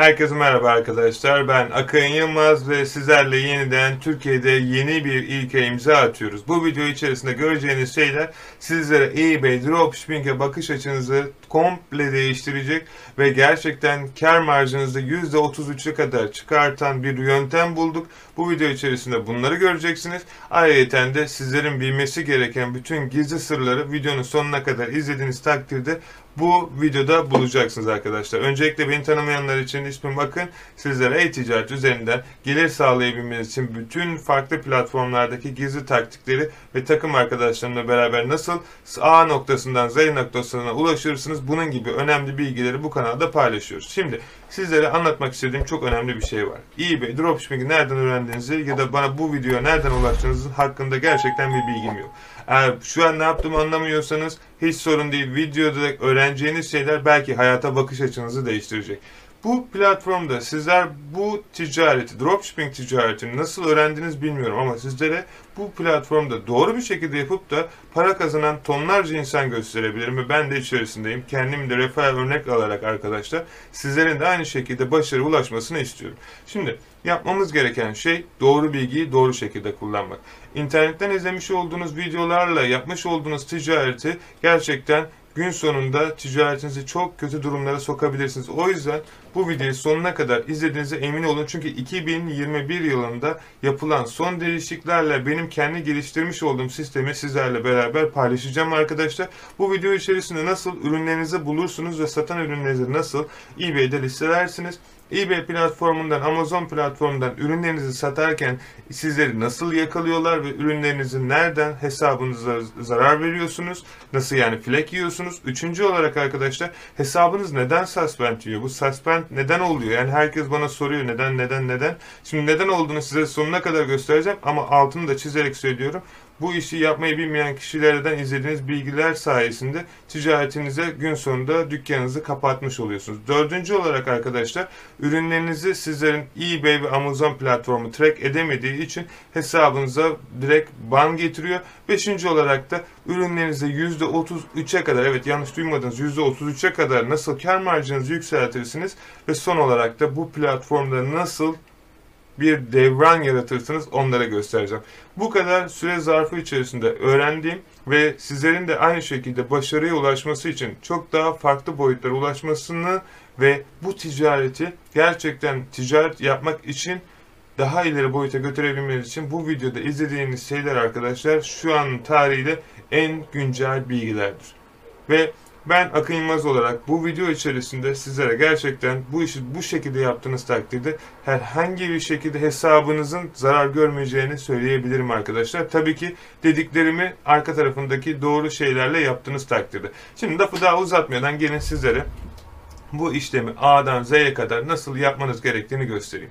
Herkese merhaba arkadaşlar. Ben Akın Yılmaz ve sizlerle yeniden Türkiye'de yeni bir ilke imza atıyoruz. Bu video içerisinde göreceğiniz şeyler sizlere eBay Dropshipping'e bakış açınızı komple değiştirecek ve gerçekten kar marjınızı %33'e kadar çıkartan bir yöntem bulduk. Bu video içerisinde bunları göreceksiniz. Ayrıca de sizlerin bilmesi gereken bütün gizli sırları videonun sonuna kadar izlediğiniz takdirde bu videoda bulacaksınız arkadaşlar. Öncelikle beni tanımayanlar için ismim Akın. Sizlere e-ticaret üzerinden gelir sağlayabilmeniz için bütün farklı platformlardaki gizli taktikleri ve takım arkadaşlarımla beraber nasıl A noktasından Z noktasına ulaşırsınız bunun gibi önemli bilgileri bu kanalda paylaşıyoruz. Şimdi sizlere anlatmak istediğim çok önemli bir şey var. eBay dropshipping'i nereden öğrendiğinizi ya da bana bu videoya nereden ulaştığınız hakkında gerçekten bir bilgim yok. Eğer şu an ne yaptığımı anlamıyorsanız hiç sorun değil. Videoda öğreneceğiniz şeyler belki hayata bakış açınızı değiştirecek. Bu platformda sizler bu ticareti, dropshipping ticaretini nasıl öğrendiniz bilmiyorum ama sizlere bu platformda doğru bir şekilde yapıp da para kazanan tonlarca insan gösterebilirim ve ben de içerisindeyim. Kendim de refah örnek alarak arkadaşlar sizlerin de aynı şekilde başarı ulaşmasını istiyorum. Şimdi yapmamız gereken şey doğru bilgiyi doğru şekilde kullanmak. İnternetten izlemiş olduğunuz videolarla yapmış olduğunuz ticareti gerçekten gün sonunda ticaretinizi çok kötü durumlara sokabilirsiniz. O yüzden bu videoyu sonuna kadar izlediğinize emin olun. Çünkü 2021 yılında yapılan son değişikliklerle benim kendi geliştirmiş olduğum sistemi sizlerle beraber paylaşacağım arkadaşlar. Bu video içerisinde nasıl ürünlerinizi bulursunuz ve satan ürünlerinizi nasıl eBay'de listelersiniz eBay platformundan, Amazon platformundan ürünlerinizi satarken sizleri nasıl yakalıyorlar ve ürünlerinizi nereden hesabınıza zarar veriyorsunuz? Nasıl yani flek yiyorsunuz? Üçüncü olarak arkadaşlar hesabınız neden suspend yiyor? Bu suspend neden oluyor? Yani herkes bana soruyor neden neden neden. Şimdi neden olduğunu size sonuna kadar göstereceğim ama altını da çizerek söylüyorum bu işi yapmayı bilmeyen kişilerden izlediğiniz bilgiler sayesinde ticaretinize gün sonunda dükkanınızı kapatmış oluyorsunuz. Dördüncü olarak arkadaşlar ürünlerinizi sizlerin eBay ve Amazon platformu track edemediği için hesabınıza direkt ban getiriyor. Beşinci olarak da ürünlerinizi %33'e kadar evet yanlış duymadınız %33'e kadar nasıl kar marjınızı yükseltirsiniz ve son olarak da bu platformda nasıl bir devran yaratırsınız onlara göstereceğim. Bu kadar süre zarfı içerisinde öğrendiğim ve sizlerin de aynı şekilde başarıya ulaşması için çok daha farklı boyutlara ulaşmasını ve bu ticareti gerçekten ticaret yapmak için daha ileri boyuta götürebilmeniz için bu videoda izlediğiniz şeyler arkadaşlar şu an tarihiyle en güncel bilgilerdir. Ve ben Akın Yılmaz olarak bu video içerisinde sizlere gerçekten bu işi bu şekilde yaptığınız takdirde herhangi bir şekilde hesabınızın zarar görmeyeceğini söyleyebilirim arkadaşlar. Tabii ki dediklerimi arka tarafındaki doğru şeylerle yaptığınız takdirde. Şimdi lafı daha uzatmadan gelin sizlere bu işlemi A'dan Z'ye kadar nasıl yapmanız gerektiğini göstereyim.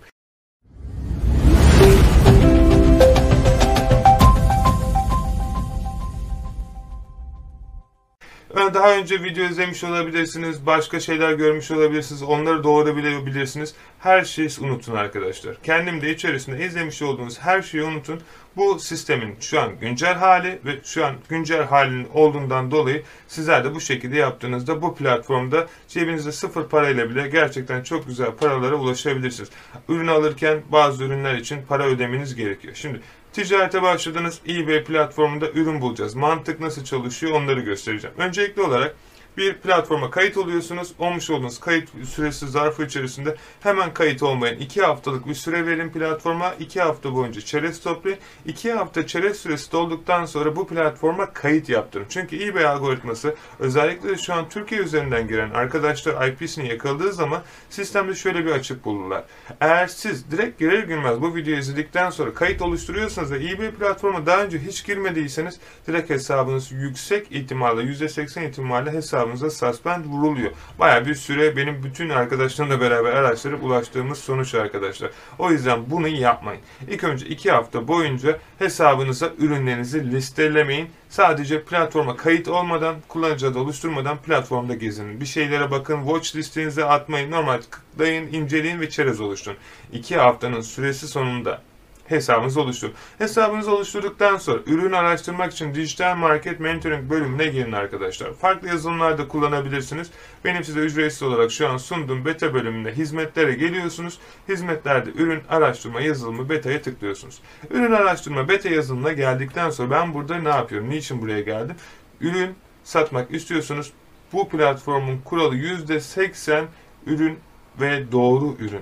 Daha önce video izlemiş olabilirsiniz, başka şeyler görmüş olabilirsiniz, onları doğru bilebilirsiniz. Her şeyi unutun arkadaşlar. Kendim de içerisinde izlemiş olduğunuz her şeyi unutun. Bu sistemin şu an güncel hali ve şu an güncel halinin olduğundan dolayı sizler de bu şekilde yaptığınızda bu platformda cebinizde sıfır parayla bile gerçekten çok güzel paralara ulaşabilirsiniz. Ürün alırken bazı ürünler için para ödemeniz gerekiyor. Şimdi Ticarete başladınız. eBay platformunda ürün bulacağız. Mantık nasıl çalışıyor onları göstereceğim. Öncelikli olarak bir platforma kayıt oluyorsunuz. Olmuş olduğunuz kayıt süresi zarfı içerisinde hemen kayıt olmayan 2 haftalık bir süre verin platforma. 2 hafta boyunca çerez toplayın. 2 hafta çerez süresi dolduktan sonra bu platforma kayıt yaptırın. Çünkü eBay algoritması özellikle şu an Türkiye üzerinden giren arkadaşlar IP'sini yakaladığı zaman sistemde şöyle bir açık bulurlar. Eğer siz direkt girer girmez bu videoyu izledikten sonra kayıt oluşturuyorsanız ve eBay platforma daha önce hiç girmediyseniz direkt hesabınız yüksek ihtimalle %80 ihtimalle hesabınız hesabımıza suspend vuruluyor. Baya bir süre benim bütün arkadaşlarımla beraber araştırıp ulaştığımız sonuç arkadaşlar. O yüzden bunu yapmayın. İlk önce 2 hafta boyunca hesabınıza ürünlerinizi listelemeyin. Sadece platforma kayıt olmadan, kullanıcı adı oluşturmadan platformda gezinin. Bir şeylere bakın, watch listenize atmayın. Normal tıklayın, inceleyin ve çerez oluşturun. 2 haftanın süresi sonunda hesabınızı oluşturun. Hesabınızı oluşturduktan sonra ürün araştırmak için dijital market mentoring bölümüne gelin arkadaşlar. Farklı yazılımlarda kullanabilirsiniz. Benim size ücretsiz olarak şu an sunduğum beta bölümünde hizmetlere geliyorsunuz. Hizmetlerde ürün araştırma yazılımı beta'ya tıklıyorsunuz. Ürün araştırma beta yazılımına geldikten sonra ben burada ne yapıyorum? Niçin buraya geldim? Ürün satmak istiyorsunuz. Bu platformun kuralı %80 ürün ve doğru ürün.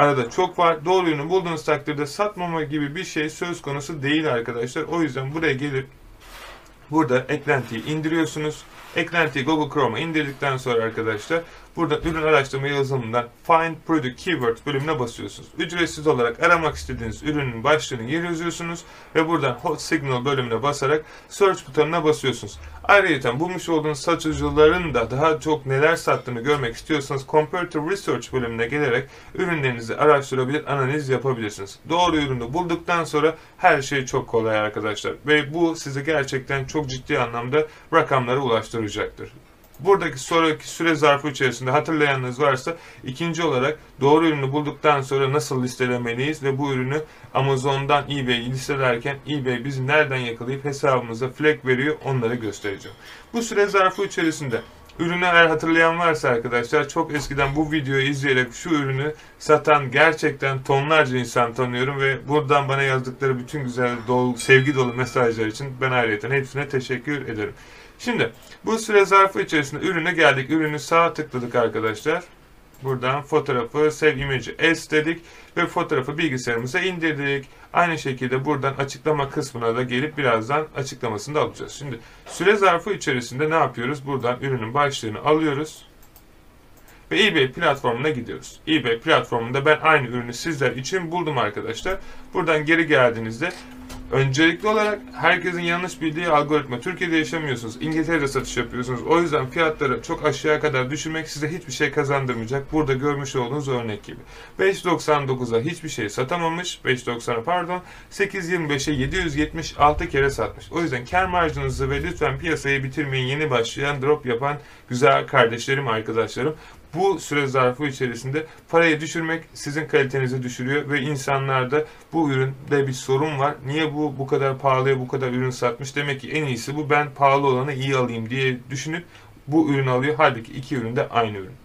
Arada çok var. Doğru ürünü bulduğunuz takdirde satmama gibi bir şey söz konusu değil arkadaşlar. O yüzden buraya gelip burada eklentiyi indiriyorsunuz. Eklentiyi Google Chrome'a indirdikten sonra arkadaşlar burada ürün araştırma yazılımından Find Product Keywords bölümüne basıyorsunuz. Ücretsiz olarak aramak istediğiniz ürünün başlığını geri yazıyorsunuz ve buradan Hot Signal bölümüne basarak Search butonuna basıyorsunuz. Ayrıca bulmuş olduğunuz satıcıların da daha çok neler sattığını görmek istiyorsanız Comparative Research bölümüne gelerek ürünlerinizi araştırabilir, analiz yapabilirsiniz. Doğru ürünü bulduktan sonra her şey çok kolay arkadaşlar. Ve bu sizi gerçekten çok ciddi anlamda rakamlara ulaştıracaktır. Buradaki sonraki süre zarfı içerisinde hatırlayanınız varsa ikinci olarak doğru ürünü bulduktan sonra nasıl listelemeliyiz ve bu ürünü Amazon'dan eBay'e listelerken eBay bizi nereden yakalayıp hesabımıza flag veriyor onları göstereceğim. Bu süre zarfı içerisinde Ürünü eğer hatırlayan varsa arkadaşlar çok eskiden bu videoyu izleyerek şu ürünü satan gerçekten tonlarca insan tanıyorum ve buradan bana yazdıkları bütün güzel dolu, sevgi dolu mesajlar için ben ayrıca hepsine teşekkür ederim. Şimdi bu süre zarfı içerisinde ürüne geldik. Ürünü sağa tıkladık arkadaşlar. Buradan fotoğrafı Save Image S dedik ve fotoğrafı bilgisayarımıza indirdik. Aynı şekilde buradan açıklama kısmına da gelip birazdan açıklamasını da alacağız. Şimdi süre zarfı içerisinde ne yapıyoruz? Buradan ürünün başlığını alıyoruz ve eBay platformuna gidiyoruz. eBay platformunda ben aynı ürünü sizler için buldum arkadaşlar. Buradan geri geldiğinizde Öncelikli olarak herkesin yanlış bildiği algoritma. Türkiye'de yaşamıyorsunuz. İngiltere'de satış yapıyorsunuz. O yüzden fiyatları çok aşağıya kadar düşürmek size hiçbir şey kazandırmayacak. Burada görmüş olduğunuz örnek gibi. 5.99'a hiçbir şey satamamış. 5.90'a pardon. 8.25'e 776 kere satmış. O yüzden kar marjınızı ve lütfen piyasayı bitirmeyin. Yeni başlayan drop yapan güzel kardeşlerim, arkadaşlarım bu süre zarfı içerisinde parayı düşürmek sizin kalitenizi düşürüyor ve insanlarda bu üründe bir sorun var. Niye bu bu kadar pahalıya bu kadar ürün satmış? Demek ki en iyisi bu ben pahalı olanı iyi alayım diye düşünüp bu ürünü alıyor. Halbuki iki ürün de aynı ürün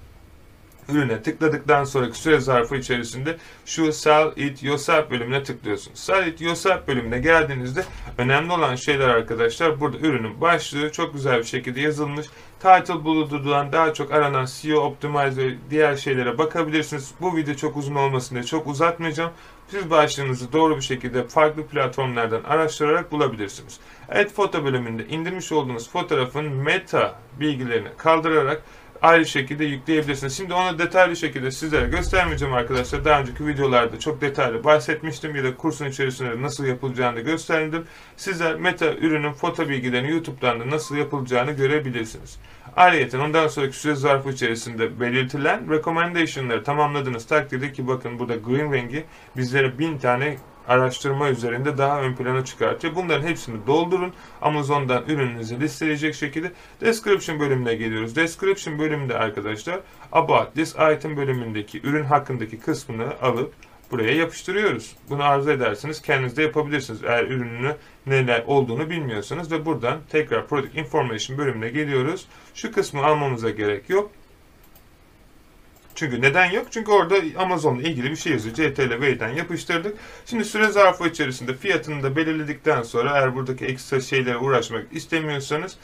ürüne tıkladıktan sonraki süre zarfı içerisinde şu Sell It Yourself bölümüne tıklıyorsunuz. Sell It Yourself bölümüne geldiğinizde önemli olan şeyler arkadaşlar burada ürünün başlığı çok güzel bir şekilde yazılmış. Title bulunduğundan daha çok aranan SEO Optimize diğer şeylere bakabilirsiniz. Bu video çok uzun olmasın diye çok uzatmayacağım. Siz başlığınızı doğru bir şekilde farklı platformlardan araştırarak bulabilirsiniz. Add Foto bölümünde indirmiş olduğunuz fotoğrafın meta bilgilerini kaldırarak ayrı şekilde yükleyebilirsiniz. Şimdi onu detaylı şekilde sizlere göstermeyeceğim arkadaşlar. Daha önceki videolarda çok detaylı bahsetmiştim ya da kursun içerisinde nasıl yapılacağını gösterdim. Sizler meta ürünün foto bilgilerini YouTube'dan da nasıl yapılacağını görebilirsiniz. Ayrıca ondan sonraki süre zarfı içerisinde belirtilen recommendation'ları tamamladığınız takdirde ki bakın burada green rengi bizlere bin tane araştırma üzerinde daha ön plana çıkartıyor. Bunların hepsini doldurun. Amazon'dan ürününüzü listeleyecek şekilde description bölümüne geliyoruz. Description bölümünde arkadaşlar about this item bölümündeki ürün hakkındaki kısmını alıp buraya yapıştırıyoruz. Bunu arzu ederseniz kendiniz de yapabilirsiniz. Eğer ürününü neler olduğunu bilmiyorsanız ve buradan tekrar product information bölümüne geliyoruz. Şu kısmı almamıza gerek yok. Çünkü neden yok? Çünkü orada Amazon'la ilgili bir şey yazıyor. CTRL V'den yapıştırdık. Şimdi süre zarfı içerisinde fiyatını da belirledikten sonra eğer buradaki ekstra şeylere uğraşmak istemiyorsanız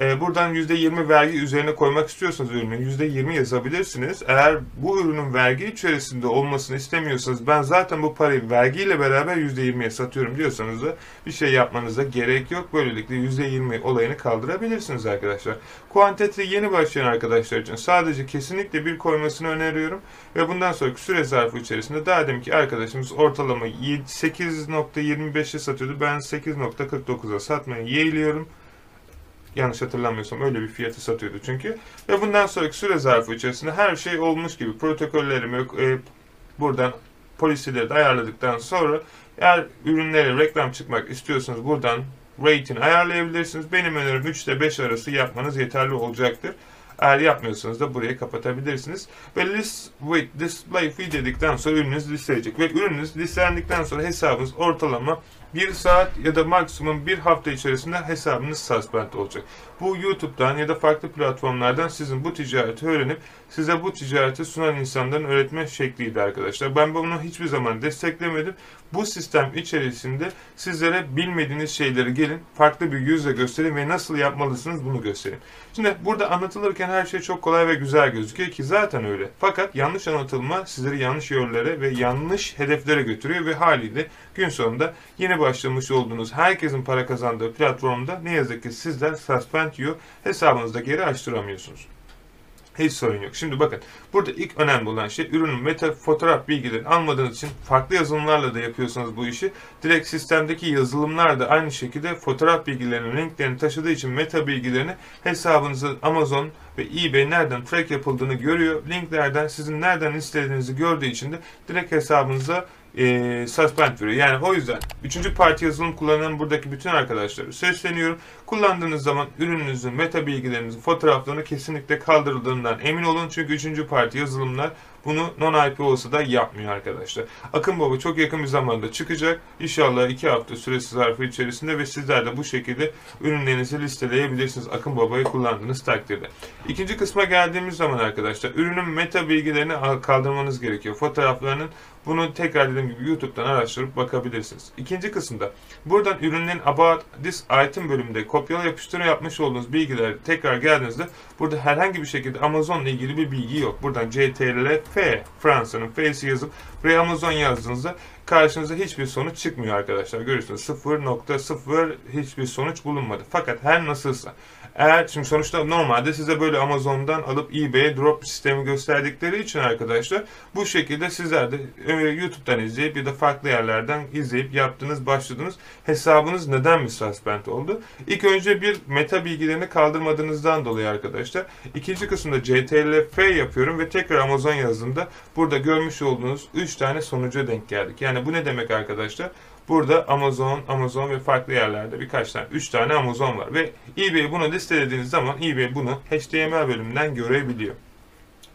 e, buradan %20 vergi üzerine koymak istiyorsanız ürünün %20 yazabilirsiniz. Eğer bu ürünün vergi içerisinde olmasını istemiyorsanız ben zaten bu parayı vergiyle beraber %20'ye satıyorum diyorsanız da bir şey yapmanıza gerek yok. Böylelikle %20 olayını kaldırabilirsiniz arkadaşlar. Kuantite yeni başlayan arkadaşlar için sadece kesinlikle bir koymasını öneriyorum. Ve bundan sonraki süre zarfı içerisinde daha ki arkadaşımız ortalama 8.25'e satıyordu. Ben 8.49'a satmayı yeğliyorum. Yanlış hatırlamıyorsam öyle bir fiyatı satıyordu çünkü. Ve bundan sonraki süre zarfı içerisinde her şey olmuş gibi protokollerimi e, buradan polisileri de ayarladıktan sonra eğer ürünlere reklam çıkmak istiyorsanız buradan rate'ini ayarlayabilirsiniz. Benim önerim 3 ile 5 arası yapmanız yeterli olacaktır. Eğer yapmıyorsanız da burayı kapatabilirsiniz. Ve list with display fee dedikten sonra ürününüz listelenecek. Ve ürününüz listelendikten sonra hesabınız ortalama bir saat ya da maksimum bir hafta içerisinde hesabınız suspend olacak. Bu YouTube'dan ya da farklı platformlardan sizin bu ticareti öğrenip size bu ticareti sunan insanların öğretme şekliydi arkadaşlar. Ben bunu hiçbir zaman desteklemedim. Bu sistem içerisinde sizlere bilmediğiniz şeyleri gelin farklı bir yüzle göstereyim ve nasıl yapmalısınız bunu göstereyim. Şimdi burada anlatılırken her şey çok kolay ve güzel gözüküyor ki zaten öyle. Fakat yanlış anlatılma sizleri yanlış yönlere ve yanlış hedeflere götürüyor ve haliyle gün sonunda yeni başlamış olduğunuz herkesin para kazandığı platformda ne yazık ki sizler suspend yiyor hesabınızda geri açtıramıyorsunuz. Hiç sorun yok. Şimdi bakın burada ilk önemli olan şey ürünün meta fotoğraf bilgilerini almadığınız için farklı yazılımlarla da yapıyorsanız bu işi direkt sistemdeki yazılımlar da aynı şekilde fotoğraf bilgilerinin linklerini taşıdığı için meta bilgilerini hesabınızı Amazon ve eBay nereden track yapıldığını görüyor. Linklerden sizin nereden istediğinizi gördüğü için de direkt hesabınıza e, suspend veriyor. Yani o yüzden üçüncü parti yazılım kullanan buradaki bütün arkadaşları sesleniyorum. Kullandığınız zaman ürününüzün meta bilgilerinizin fotoğraflarını kesinlikle kaldırıldığından emin olun. Çünkü üçüncü parti yazılımlar bunu non-IP olsa da yapmıyor arkadaşlar. Akın Baba çok yakın bir zamanda çıkacak. İnşallah 2 hafta süresi zarfı içerisinde ve sizler de bu şekilde ürünlerinizi listeleyebilirsiniz. Akın Baba'yı kullandığınız takdirde. İkinci kısma geldiğimiz zaman arkadaşlar ürünün meta bilgilerini kaldırmanız gerekiyor. Fotoğraflarının bunu tekrar dediğim gibi YouTube'dan araştırıp bakabilirsiniz. İkinci kısımda buradan ürünlerin About This Item bölümünde kopyala yapıştırma yapmış olduğunuz bilgiler tekrar geldiğinizde burada herhangi bir şekilde Amazon ile ilgili bir bilgi yok. Buradan CTRL F Fransa'nın F'si yazıp buraya Amazon yazdığınızda karşınıza hiçbir sonuç çıkmıyor arkadaşlar. Görüyorsunuz 0.0 hiçbir sonuç bulunmadı. Fakat her nasılsa eğer şimdi sonuçta normalde size böyle Amazon'dan alıp eBay'e drop sistemi gösterdikleri için arkadaşlar bu şekilde sizler de e, YouTube'dan izleyip ya da farklı yerlerden izleyip yaptığınız başladınız hesabınız neden mi suspend oldu? İlk önce bir meta bilgilerini kaldırmadığınızdan dolayı arkadaşlar. İkinci kısımda CTRL-F yapıyorum ve tekrar Amazon yazdığımda burada görmüş olduğunuz 3 tane sonuca denk geldik. Yani bu ne demek arkadaşlar? Burada Amazon, Amazon ve farklı yerlerde birkaç tane, 3 tane Amazon var. Ve eBay bunu listelediğiniz zaman eBay bunu HTML bölümünden görebiliyor.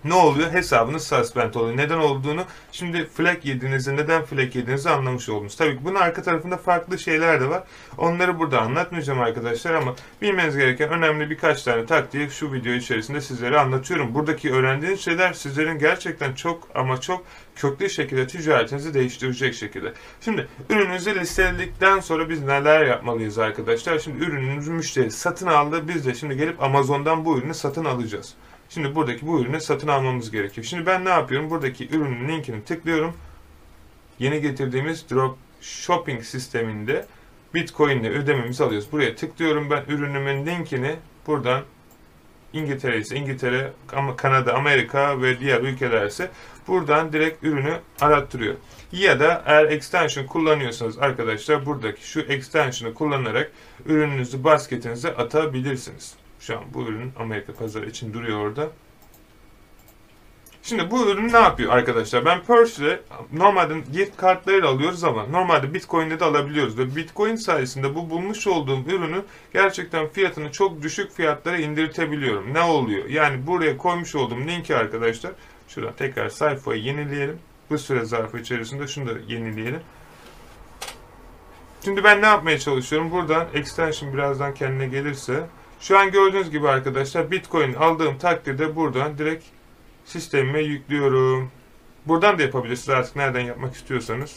Ne oluyor? Hesabınız suspend oluyor. Neden olduğunu şimdi flag yediğinizde neden flag yediğinizi anlamış oldunuz. Tabii ki bunun arka tarafında farklı şeyler de var. Onları burada anlatmayacağım arkadaşlar ama bilmeniz gereken önemli birkaç tane taktiği şu video içerisinde sizlere anlatıyorum. Buradaki öğrendiğiniz şeyler sizlerin gerçekten çok ama çok köklü şekilde ticaretinizi değiştirecek şekilde. Şimdi ürününüzü listeledikten sonra biz neler yapmalıyız arkadaşlar? Şimdi ürünümüzü müşteri satın aldı. Biz de şimdi gelip Amazon'dan bu ürünü satın alacağız. Şimdi buradaki bu ürünü satın almamız gerekiyor. Şimdi ben ne yapıyorum? Buradaki ürünün linkini tıklıyorum. Yeni getirdiğimiz drop shopping sisteminde Bitcoin ile ödememizi alıyoruz. Buraya tıklıyorum ben ürünümün linkini buradan İngiltere ise İngiltere, Kanada, Amerika ve diğer ülkeler ise buradan direkt ürünü arattırıyor. Ya da eğer extension kullanıyorsanız arkadaşlar buradaki şu extension'ı kullanarak ürününüzü basketinize atabilirsiniz. Şu an bu ürün Amerika pazarı için duruyor orada. Şimdi bu ürün ne yapıyor arkadaşlar? Ben Purse'le normalde gift kartlarıyla alıyoruz ama normalde Bitcoin'de de alabiliyoruz. Ve Bitcoin sayesinde bu bulmuş olduğum ürünü gerçekten fiyatını çok düşük fiyatlara indirtebiliyorum. Ne oluyor? Yani buraya koymuş olduğum linki arkadaşlar. Şuradan tekrar sayfayı yenileyelim. Bu süre zarfı içerisinde şunu da yenileyelim. Şimdi ben ne yapmaya çalışıyorum? Buradan extension birazdan kendine gelirse şu an gördüğünüz gibi arkadaşlar Bitcoin aldığım takdirde buradan direkt sistemime yüklüyorum. Buradan da yapabilirsiniz artık nereden yapmak istiyorsanız.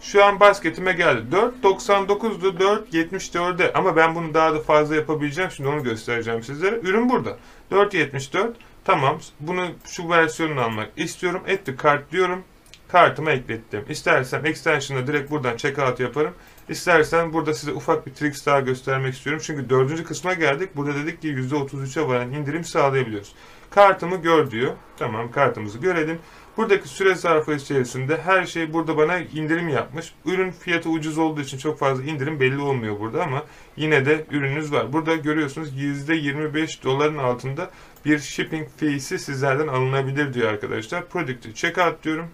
Şu an basketime geldi. 4.99'du 4.74'de ama ben bunu daha da fazla yapabileceğim. Şimdi onu göstereceğim sizlere. Ürün burada. 4.74 tamam bunu şu versiyonunu almak istiyorum. Etti kart diyorum. Kartıma eklettim. İstersem extension'la direkt buradan checkout yaparım. İstersen burada size ufak bir tricks daha göstermek istiyorum. Çünkü dördüncü kısma geldik. Burada dedik ki %33'e varan indirim sağlayabiliyoruz. Kartımı gör diyor. Tamam kartımızı görelim. Buradaki süre zarfı içerisinde her şey burada bana indirim yapmış. Ürün fiyatı ucuz olduğu için çok fazla indirim belli olmuyor burada ama yine de ürününüz var. Burada görüyorsunuz %25 doların altında bir shipping fee'si sizlerden alınabilir diyor arkadaşlar. Product'ı checkout diyorum.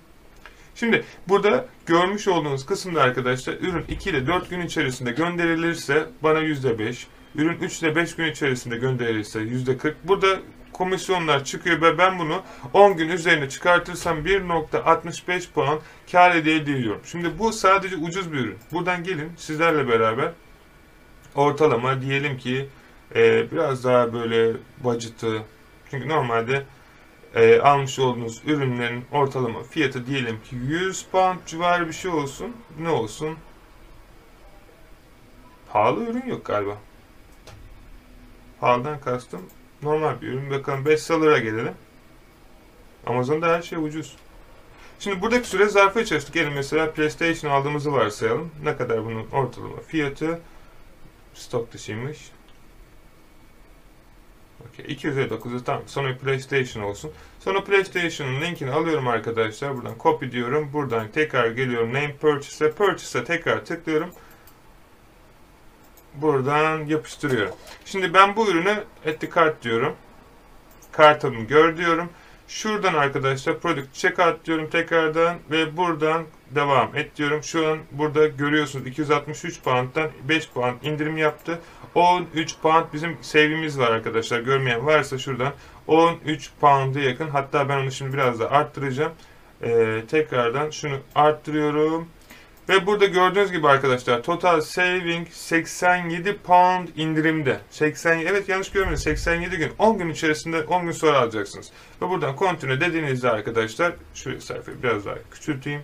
Şimdi burada görmüş olduğunuz kısımda arkadaşlar ürün 2 ile 4 gün içerisinde gönderilirse bana %5, ürün 3 ile 5 gün içerisinde gönderilirse %40. Burada komisyonlar çıkıyor ve ben bunu 10 gün üzerine çıkartırsam 1.65 puan kar elde ediyorum. Şimdi bu sadece ucuz bir ürün. Buradan gelin sizlerle beraber ortalama diyelim ki e, biraz daha böyle budget'ı çünkü normalde e, almış olduğunuz ürünlerin ortalama fiyatı diyelim ki 100 pound civarı bir şey olsun. Ne olsun? Pahalı ürün yok galiba. Pahalıdan kastım normal bir ürün. Bakalım bestseller'a gelelim. Amazon'da her şey ucuz. Şimdi buradaki süre zarfı içerisinde gelin mesela PlayStation aldığımızı varsayalım. Ne kadar bunun ortalama fiyatı? Stok dışıymış. Okay, 259'u tam sonra PlayStation olsun. Sonra PlayStation'ın linkini alıyorum arkadaşlar. Buradan copy diyorum. Buradan tekrar geliyorum name purchase'e. Purchase'e tekrar tıklıyorum. Buradan yapıştırıyorum. Şimdi ben bu ürünü at the cart diyorum. Kartımı gör diyorum. Şuradan arkadaşlar product checkout diyorum tekrardan ve buradan devam et diyorum. Şu an burada görüyorsunuz 263 pound'dan 5 pound indirim yaptı. 13 pound bizim sevgimiz var arkadaşlar. Görmeyen varsa şuradan 13 pound'a yakın. Hatta ben onu şimdi biraz da arttıracağım. Ee, tekrardan şunu arttırıyorum. Ve burada gördüğünüz gibi arkadaşlar total saving 87 pound indirimde. 80 evet yanlış görmeyin 87 gün 10 gün içerisinde 10 gün sonra alacaksınız. Ve buradan continue dediğinizde arkadaşlar şu sayfayı biraz daha küçülteyim.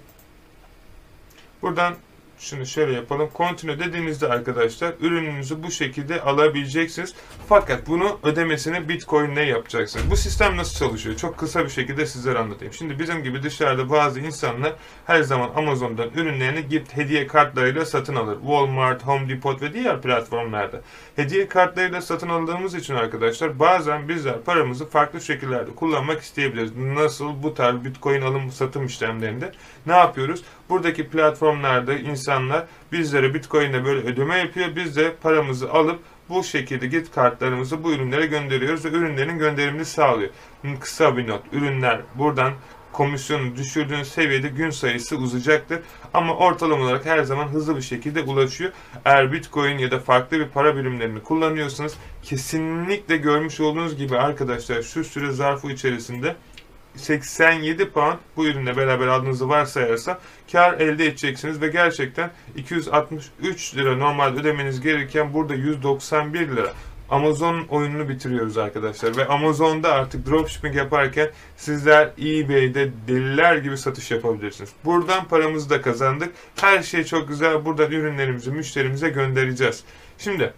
Buradan şunu şöyle yapalım. Continue dediğinizde arkadaşlar ürününüzü bu şekilde alabileceksiniz. Fakat bunu ödemesini Bitcoin ile yapacaksınız. Bu sistem nasıl çalışıyor? Çok kısa bir şekilde sizlere anlatayım. Şimdi bizim gibi dışarıda bazı insanlar her zaman Amazon'dan ürünlerini gift hediye kartlarıyla satın alır. Walmart, Home Depot ve diğer platformlarda. Hediye kartlarıyla satın aldığımız için arkadaşlar bazen bizler paramızı farklı şekillerde kullanmak isteyebiliriz. Nasıl bu tarz Bitcoin alım satım işlemlerinde ne yapıyoruz? Buradaki platformlarda insanlar bizlere Bitcoin'le böyle ödeme yapıyor. Biz de paramızı alıp bu şekilde git kartlarımızı bu ürünlere gönderiyoruz ve ürünlerin gönderimini sağlıyor. Kısa bir not. Ürünler buradan komisyonu düşürdüğünüz seviyede gün sayısı uzayacaktır. Ama ortalama olarak her zaman hızlı bir şekilde ulaşıyor. Eğer Bitcoin ya da farklı bir para birimlerini kullanıyorsanız kesinlikle görmüş olduğunuz gibi arkadaşlar şu süre zarfı içerisinde 87 pound bu ürünle beraber aldığınızı varsayarsam kar elde edeceksiniz ve gerçekten 263 lira normal ödemeniz gerekirken burada 191 lira. Amazon oyununu bitiriyoruz arkadaşlar ve Amazon'da artık dropshipping yaparken sizler eBay'de deliler gibi satış yapabilirsiniz. Buradan paramızı da kazandık. Her şey çok güzel. Buradan ürünlerimizi müşterimize göndereceğiz. Şimdi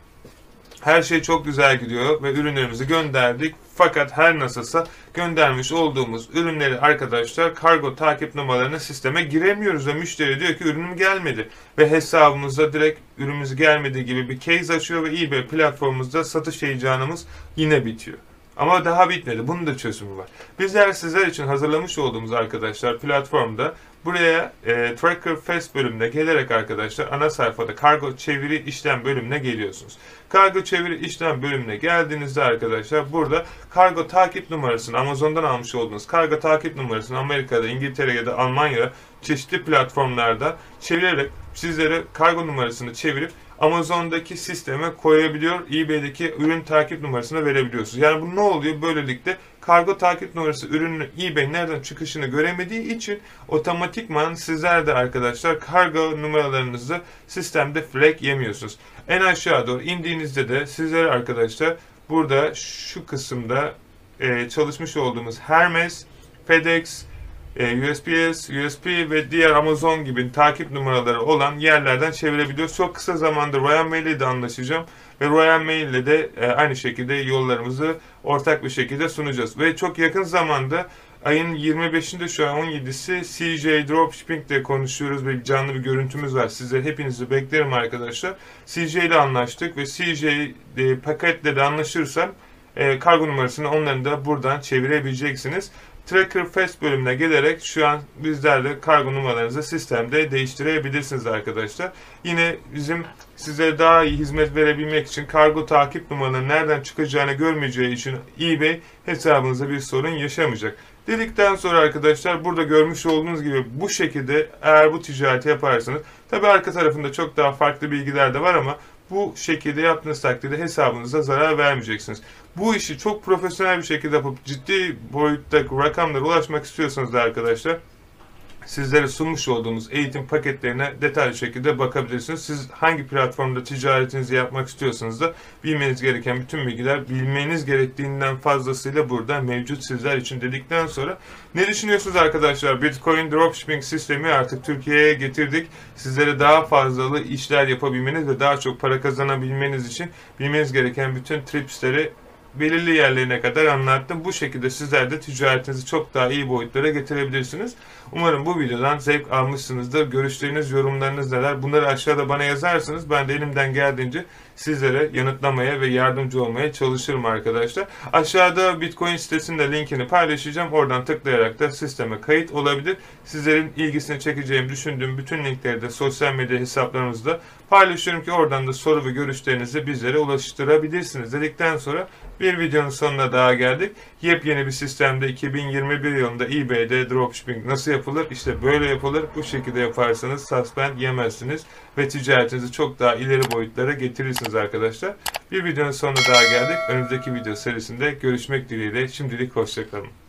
her şey çok güzel gidiyor ve ürünlerimizi gönderdik. Fakat her nasılsa göndermiş olduğumuz ürünleri arkadaşlar kargo takip numaralarını sisteme giremiyoruz ve müşteri diyor ki ürünüm gelmedi. Ve hesabımızda direkt ürünümüz gelmedi gibi bir case açıyor ve eBay platformumuzda satış heyecanımız yine bitiyor. Ama daha bitmedi. Bunun da çözümü var. Bizler sizler için hazırlamış olduğumuz arkadaşlar platformda buraya e, Tracker Fest bölümüne gelerek arkadaşlar ana sayfada kargo çeviri işlem bölümüne geliyorsunuz. Kargo çeviri işlem bölümüne geldiğinizde arkadaşlar burada kargo takip numarasını Amazon'dan almış olduğunuz kargo takip numarasını Amerika'da, İngiltere ya da Almanya'da çeşitli platformlarda çevirerek sizlere kargo numarasını çevirip Amazon'daki sisteme koyabiliyor. eBay'deki ürün takip numarasını verebiliyorsunuz. Yani bu ne oluyor? Böylelikle kargo takip numarası ürünün eBay nereden çıkışını göremediği için otomatikman sizler de arkadaşlar kargo numaralarınızı sistemde flag yemiyorsunuz. En aşağı doğru indiğinizde de sizlere arkadaşlar burada şu kısımda e, çalışmış olduğumuz Hermes, FedEx, e, USPS, USP ve diğer Amazon gibi takip numaraları olan yerlerden çevirebiliyoruz. Çok kısa zamanda Royal Mail ile de anlaşacağım ve Royal Mail ile de e, aynı şekilde yollarımızı ortak bir şekilde sunacağız. Ve çok yakın zamanda ayın 25'inde şu an 17'si CJ Dropshipping ile konuşuyoruz ve canlı bir görüntümüz var. Size hepinizi beklerim arkadaşlar. CJ ile anlaştık ve CJ e, paketle de anlaşırsam e, kargo numarasını onların da buradan çevirebileceksiniz. Tracker Fest bölümüne gelerek şu an bizlerle kargo numaralarınızı sistemde değiştirebilirsiniz arkadaşlar. Yine bizim size daha iyi hizmet verebilmek için kargo takip numaralarının nereden çıkacağını görmeyeceği için eBay hesabınıza bir sorun yaşamayacak. Dedikten sonra arkadaşlar burada görmüş olduğunuz gibi bu şekilde eğer bu ticareti yaparsanız tabi arka tarafında çok daha farklı bilgiler de var ama Bu şekilde yaptığınız takdirde hesabınıza zarar vermeyeceksiniz. Bu işi çok profesyonel bir şekilde yapıp ciddi boyutta rakamlara ulaşmak istiyorsanız da arkadaşlar sizlere sunmuş olduğumuz eğitim paketlerine detaylı şekilde bakabilirsiniz. Siz hangi platformda ticaretinizi yapmak istiyorsanız da bilmeniz gereken bütün bilgiler bilmeniz gerektiğinden fazlasıyla burada mevcut sizler için dedikten sonra ne düşünüyorsunuz arkadaşlar? Bitcoin dropshipping sistemi artık Türkiye'ye getirdik. Sizlere daha fazlalı işler yapabilmeniz ve daha çok para kazanabilmeniz için bilmeniz gereken bütün tripsleri belirli yerlerine kadar anlattım. Bu şekilde sizler de ticaretinizi çok daha iyi boyutlara getirebilirsiniz. Umarım bu videodan zevk almışsınızdır. Görüşleriniz, yorumlarınız neler? Bunları aşağıda bana yazarsınız. Ben de elimden geldiğince sizlere yanıtlamaya ve yardımcı olmaya çalışırım arkadaşlar. Aşağıda Bitcoin sitesinin de linkini paylaşacağım. Oradan tıklayarak da sisteme kayıt olabilir. Sizlerin ilgisini çekeceğimi düşündüğüm bütün linkleri de sosyal medya hesaplarımızda paylaşıyorum ki oradan da soru ve görüşlerinizi bizlere ulaştırabilirsiniz. Dedikten sonra bir videonun sonuna daha geldik. Yepyeni bir sistemde 2021 yılında eBay'de dropshipping nasıl yapılır? İşte böyle yapılır. Bu şekilde yaparsanız suspend yemezsiniz ve ticaretinizi çok daha ileri boyutlara getirirsiniz arkadaşlar. Bir videonun sonuna daha geldik. Önümüzdeki video serisinde görüşmek dileğiyle. Şimdilik hoşçakalın.